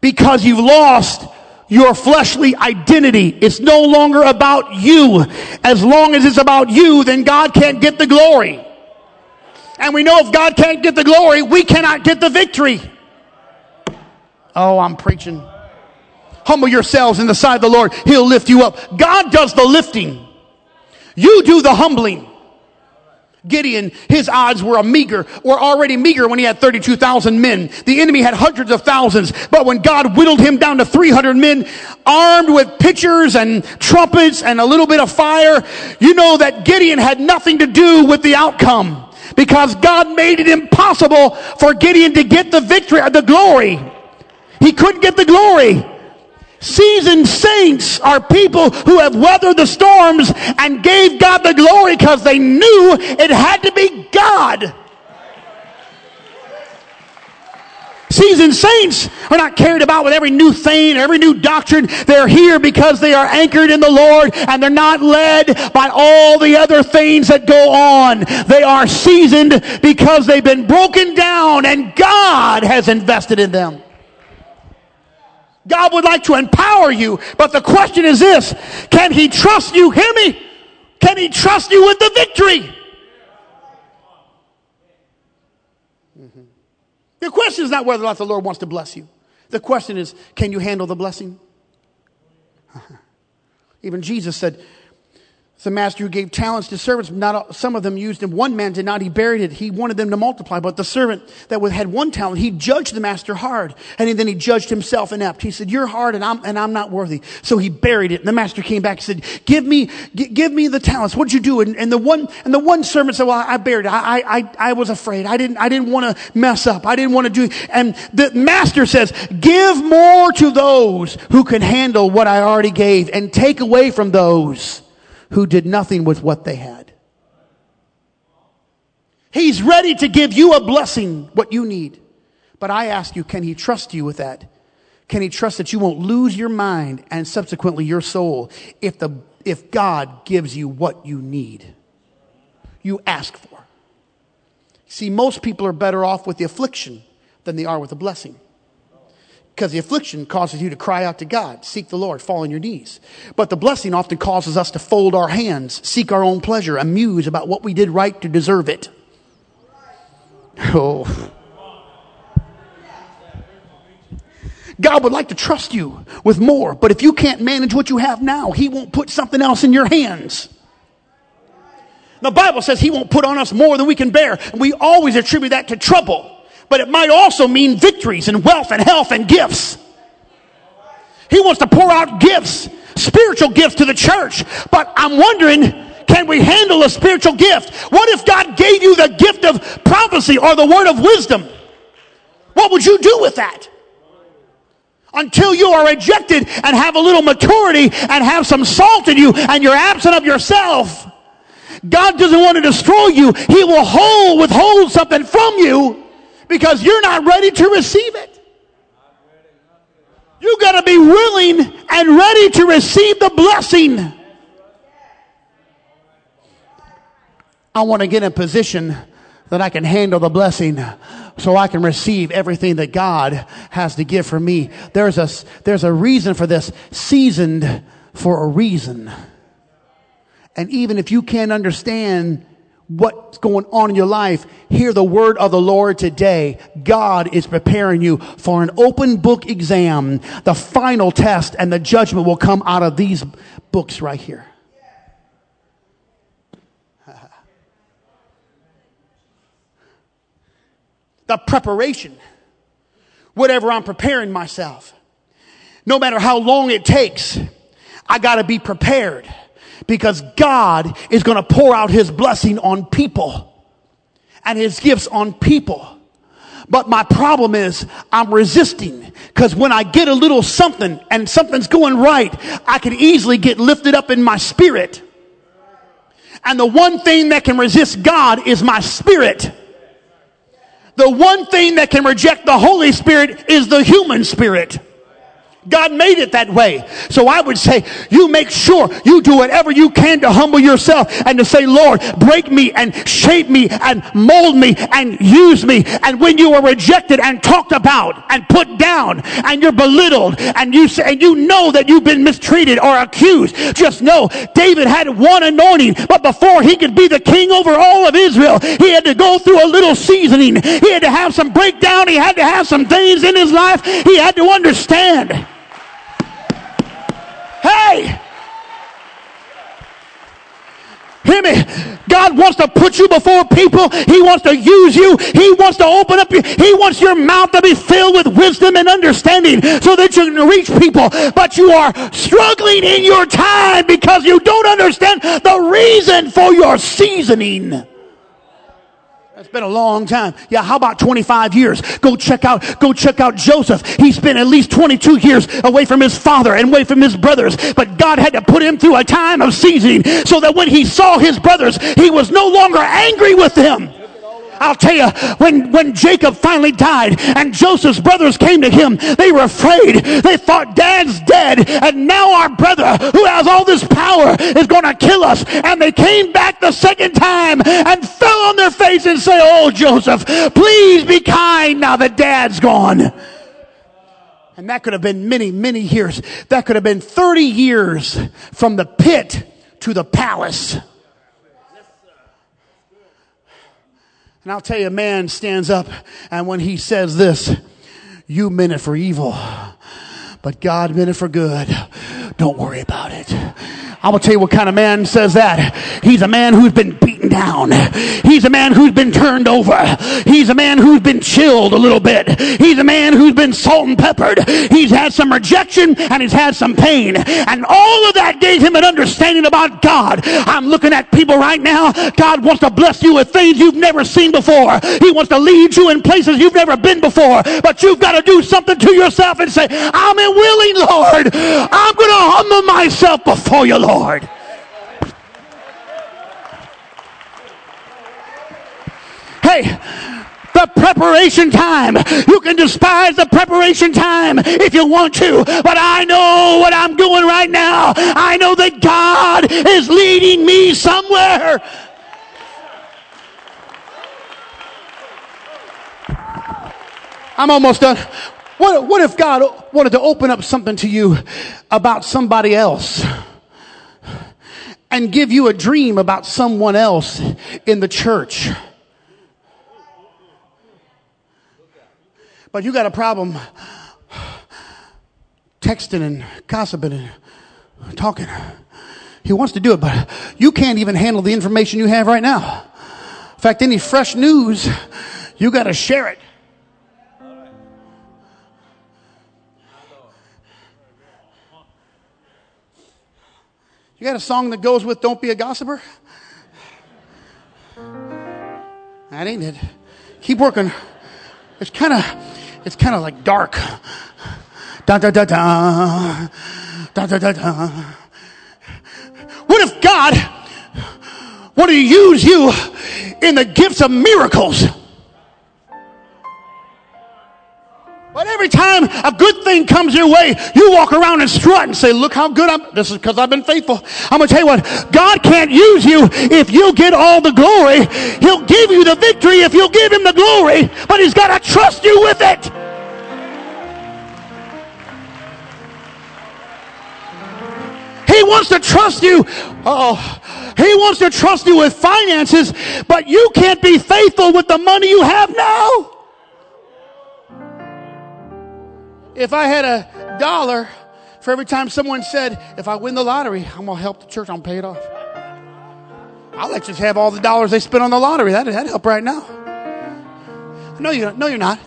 because you've lost your fleshly identity. It's no longer about you. As long as it's about you, then God can't get the glory. And we know if God can't get the glory, we cannot get the victory. Oh, I'm preaching. Humble yourselves in the sight of the Lord. He'll lift you up. God does the lifting. You do the humbling. Gideon, his odds were a meager, were already meager when he had 32,000 men. The enemy had hundreds of thousands, but when God whittled him down to 300 men, armed with pitchers and trumpets and a little bit of fire, you know that Gideon had nothing to do with the outcome because God made it impossible for Gideon to get the victory, or the glory. He couldn't get the glory. Seasoned saints are people who have weathered the storms and gave God the glory because they knew it had to be God. Seasoned saints are not carried about with every new thing, every new doctrine. They're here because they are anchored in the Lord and they're not led by all the other things that go on. They are seasoned because they've been broken down and God has invested in them. God would like to empower you, but the question is this can He trust you? Hear me? Can He trust you with the victory? Mm-hmm. The question is not whether or not the Lord wants to bless you. The question is, can you handle the blessing? Even Jesus said, the master who gave talents to servants, not all, some of them used them. One man did not. He buried it. He wanted them to multiply. But the servant that had one talent, he judged the master hard. And then he judged himself inept. He said, you're hard and I'm, and I'm not worthy. So he buried it. And the master came back and said, give me, g- give me the talents. What'd you do? And, and, the one, and the one servant said, well, I buried it. I, I, I was afraid. I didn't, I didn't want to mess up. I didn't want to do, and the master says, give more to those who can handle what I already gave and take away from those who did nothing with what they had. He's ready to give you a blessing, what you need. But I ask you, can he trust you with that? Can he trust that you won't lose your mind and subsequently your soul if the, if God gives you what you need? You ask for. See, most people are better off with the affliction than they are with the blessing. Because the affliction causes you to cry out to God, seek the Lord, fall on your knees. But the blessing often causes us to fold our hands, seek our own pleasure, and muse about what we did right to deserve it. Oh. God would like to trust you with more, but if you can't manage what you have now, He won't put something else in your hands. The Bible says He won't put on us more than we can bear. and We always attribute that to trouble but it might also mean victories and wealth and health and gifts. He wants to pour out gifts, spiritual gifts to the church. But I'm wondering, can we handle a spiritual gift? What if God gave you the gift of prophecy or the word of wisdom? What would you do with that? Until you are rejected and have a little maturity and have some salt in you and you're absent of yourself. God doesn't want to destroy you. He will hold, withhold something from you because you're not ready to receive it. You got to be willing and ready to receive the blessing. I want to get in position that I can handle the blessing so I can receive everything that God has to give for me. There's a, there's a reason for this, seasoned for a reason. And even if you can't understand what's going on in your life, hear the word of the Lord today. God is preparing you for an open book exam. The final test and the judgment will come out of these books right here. the preparation, whatever I'm preparing myself, no matter how long it takes, I gotta be prepared because God is going to pour out his blessing on people and his gifts on people. But my problem is I'm resisting because when I get a little something and something's going right, I can easily get lifted up in my spirit. And the one thing that can resist God is my spirit. The one thing that can reject the Holy Spirit is the human spirit. God made it that way. So I would say, you make sure you do whatever you can to humble yourself and to say, Lord, break me and shape me and mold me and use me. And when you are rejected and talked about and put down and you're belittled and you say, and you know that you've been mistreated or accused, just know David had one anointing, but before he could be the king over all of Israel, he had to go through a little seasoning. He had to have some breakdown. He had to have some things in his life. He had to understand Hey! Hear me. God wants to put you before people. He wants to use you. He wants to open up. Your, he wants your mouth to be filled with wisdom and understanding so that you can reach people. But you are struggling in your time because you don't understand the reason for your seasoning. It's been a long time. Yeah, how about 25 years? Go check out, go check out Joseph. He spent at least 22 years away from his father and away from his brothers. But God had to put him through a time of seasoning so that when he saw his brothers, he was no longer angry with them. I'll tell you, when, when Jacob finally died and Joseph's brothers came to him, they were afraid. They thought dad's dead and now our brother who has all this power is going to kill us. And they came back the second time and fell on their face and say, Oh, Joseph, please be kind now that dad's gone. And that could have been many, many years. That could have been 30 years from the pit to the palace. And I'll tell you, a man stands up and when he says this, you meant it for evil, but God meant it for good. Don't worry about it. I'm gonna tell you what kind of man says that. He's a man who's been beaten down. He's a man who's been turned over. He's a man who's been chilled a little bit. He's a man who's been salt and peppered. He's had some rejection and he's had some pain. And all of that gave him an understanding about God. I'm looking at people right now. God wants to bless you with things you've never seen before. He wants to lead you in places you've never been before. But you've got to do something to yourself and say, I'm willing, Lord. I'm going to humble myself before you, Lord. Hey, the preparation time. You can despise the preparation time if you want to, but I know what I'm doing right now. I know that God is leading me somewhere. I'm almost done. What, what if God wanted to open up something to you about somebody else? And give you a dream about someone else in the church. But you got a problem texting and gossiping and talking. He wants to do it, but you can't even handle the information you have right now. In fact, any fresh news, you got to share it. You got a song that goes with Don't Be a Gossiper? That ain't it. Keep working. It's kind of, it's kind of like dark. Da da da da. Da da da da. What if God wanted to use you in the gifts of miracles? Time a good thing comes your way, you walk around and strut and say, look how good I'm, this is because I've been faithful. I'm going to tell you what, God can't use you if you get all the glory. He'll give you the victory if you'll give him the glory, but he's got to trust you with it. He wants to trust you. Oh, he wants to trust you with finances, but you can't be faithful with the money you have now. If I had a dollar for every time someone said, if I win the lottery, I'm going to help the church, I'm going to pay it off. I'll let you have all the dollars they spent on the lottery. That'd, that'd help right now. No, you don't. no, you're not.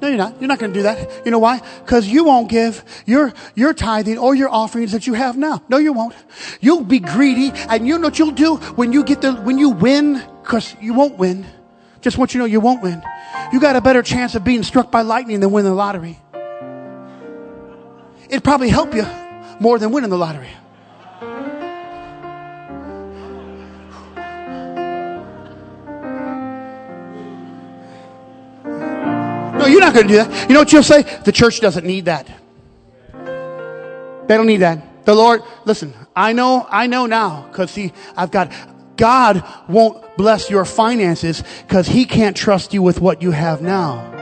No, you're not. You're not going to do that. You know why? Because you won't give your, your tithing or your offerings that you have now. No, you won't. You'll be greedy and you know what you'll do when you get the, when you win, because you won't win. Just want you to know you won't win. You got a better chance of being struck by lightning than winning the lottery it'd probably help you more than winning the lottery. No, you're not going to do that. You know what you'll say? The church doesn't need that. They don't need that. The Lord, listen, I know, I know now, because see, I've got, God won't bless your finances because He can't trust you with what you have now.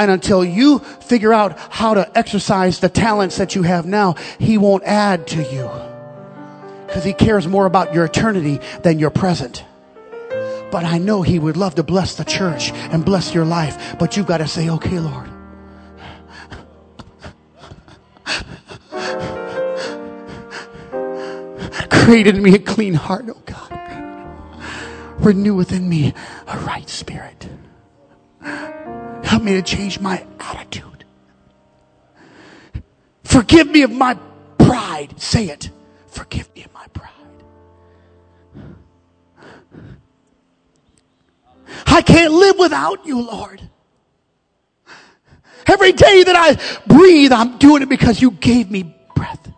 And until you figure out how to exercise the talents that you have now, He won't add to you. Because He cares more about your eternity than your present. But I know He would love to bless the church and bless your life. But you've got to say, okay, Lord. Create in me a clean heart, oh God. Renew within me a right spirit. Help me to change my attitude. Forgive me of my pride. Say it. Forgive me of my pride. I can't live without you, Lord. Every day that I breathe, I'm doing it because you gave me breath.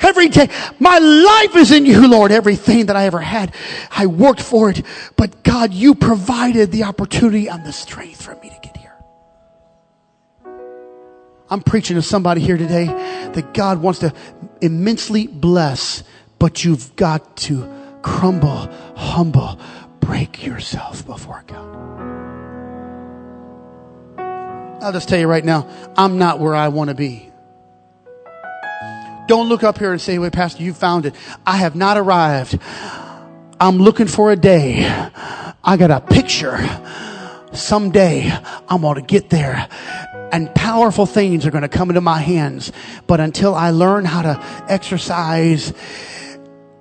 Every day, my life is in you, Lord. Everything that I ever had, I worked for it. But God, you provided the opportunity and the strength for me to get here. I'm preaching to somebody here today that God wants to immensely bless, but you've got to crumble, humble, break yourself before God. I'll just tell you right now, I'm not where I want to be. Don't look up here and say, wait, Pastor, you found it. I have not arrived. I'm looking for a day. I got a picture. Someday I'm going to get there and powerful things are going to come into my hands. But until I learn how to exercise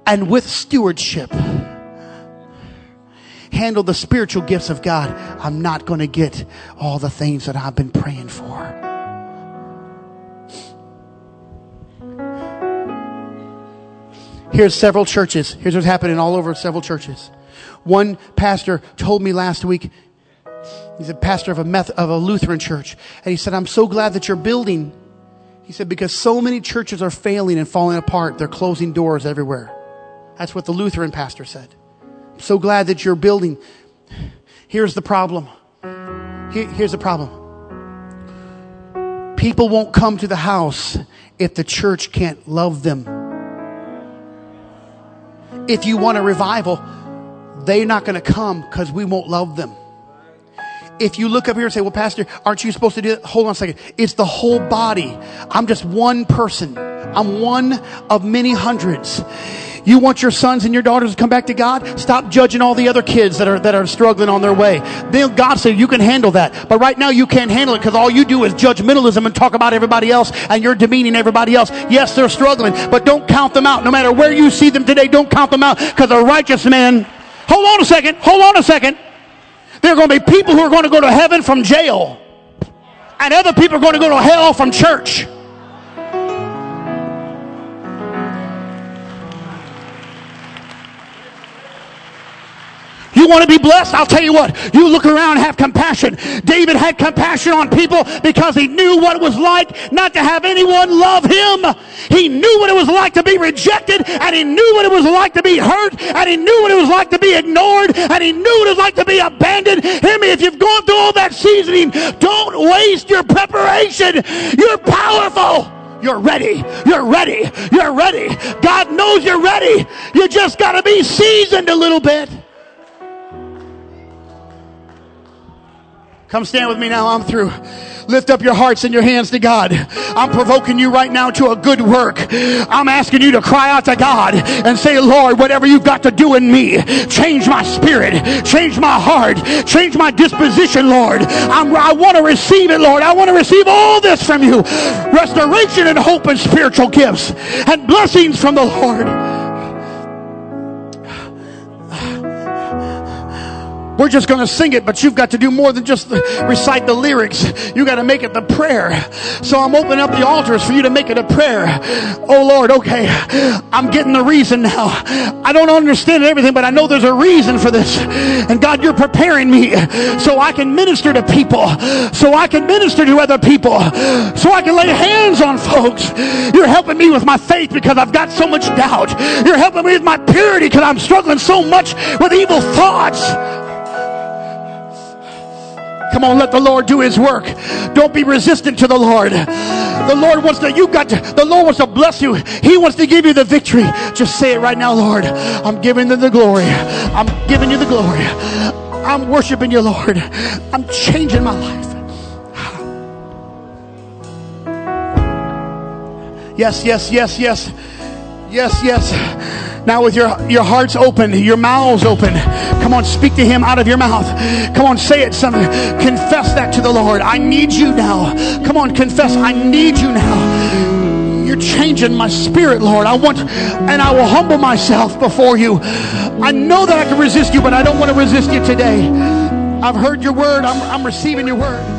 and with stewardship, handle the spiritual gifts of God, I'm not going to get all the things that I've been praying for. Here's several churches. Here's what's happening all over several churches. One pastor told me last week, he's a pastor of a, Meth- of a Lutheran church, and he said, I'm so glad that you're building. He said, because so many churches are failing and falling apart, they're closing doors everywhere. That's what the Lutheran pastor said. I'm so glad that you're building. Here's the problem. Here, here's the problem. People won't come to the house if the church can't love them. If you want a revival, they're not going to come because we won't love them. If you look up here and say, well, pastor, aren't you supposed to do it? Hold on a second. It's the whole body. I'm just one person. I'm one of many hundreds. You want your sons and your daughters to come back to God? Stop judging all the other kids that are, that are struggling on their way. Then God said you can handle that. But right now you can't handle it because all you do is judgmentalism and talk about everybody else and you're demeaning everybody else. Yes, they're struggling, but don't count them out. No matter where you see them today, don't count them out because a righteous man, hold on a second, hold on a second. There are going to be people who are going to go to heaven from jail and other people are going to go to hell from church. You want to be blessed? I'll tell you what. You look around have compassion. David had compassion on people because he knew what it was like not to have anyone love him. He knew what it was like to be rejected and he knew what it was like to be hurt and he knew what it was like to be ignored and he knew what it was like to be abandoned. Hear me, if you've gone through all that seasoning, don't waste your preparation. You're powerful. You're ready. You're ready. You're ready. God knows you're ready. You just got to be seasoned a little bit. Come stand with me now. I'm through. Lift up your hearts and your hands to God. I'm provoking you right now to a good work. I'm asking you to cry out to God and say, Lord, whatever you've got to do in me, change my spirit, change my heart, change my disposition, Lord. I'm, I want to receive it, Lord. I want to receive all this from you. Restoration and hope and spiritual gifts and blessings from the Lord. We're just going to sing it, but you've got to do more than just recite the lyrics. You got to make it the prayer. So I'm opening up the altars for you to make it a prayer. Oh Lord, okay. I'm getting the reason now. I don't understand everything, but I know there's a reason for this. And God, you're preparing me so I can minister to people, so I can minister to other people, so I can lay hands on folks. You're helping me with my faith because I've got so much doubt. You're helping me with my purity because I'm struggling so much with evil thoughts. Come on, let the Lord do his work. Don't be resistant to the Lord. The Lord wants to, you got to, the Lord wants to bless you. He wants to give you the victory. Just say it right now, Lord. I'm giving them the glory. I'm giving you the glory. I'm worshiping you, Lord. I'm changing my life. Yes, yes, yes, yes. Yes, yes. Now, with your, your hearts open, your mouths open, come on, speak to Him out of your mouth. Come on, say it. Some, confess that to the Lord. I need you now. Come on, confess. I need you now. You're changing my spirit, Lord. I want, and I will humble myself before you. I know that I can resist you, but I don't want to resist you today. I've heard your word. I'm, I'm receiving your word.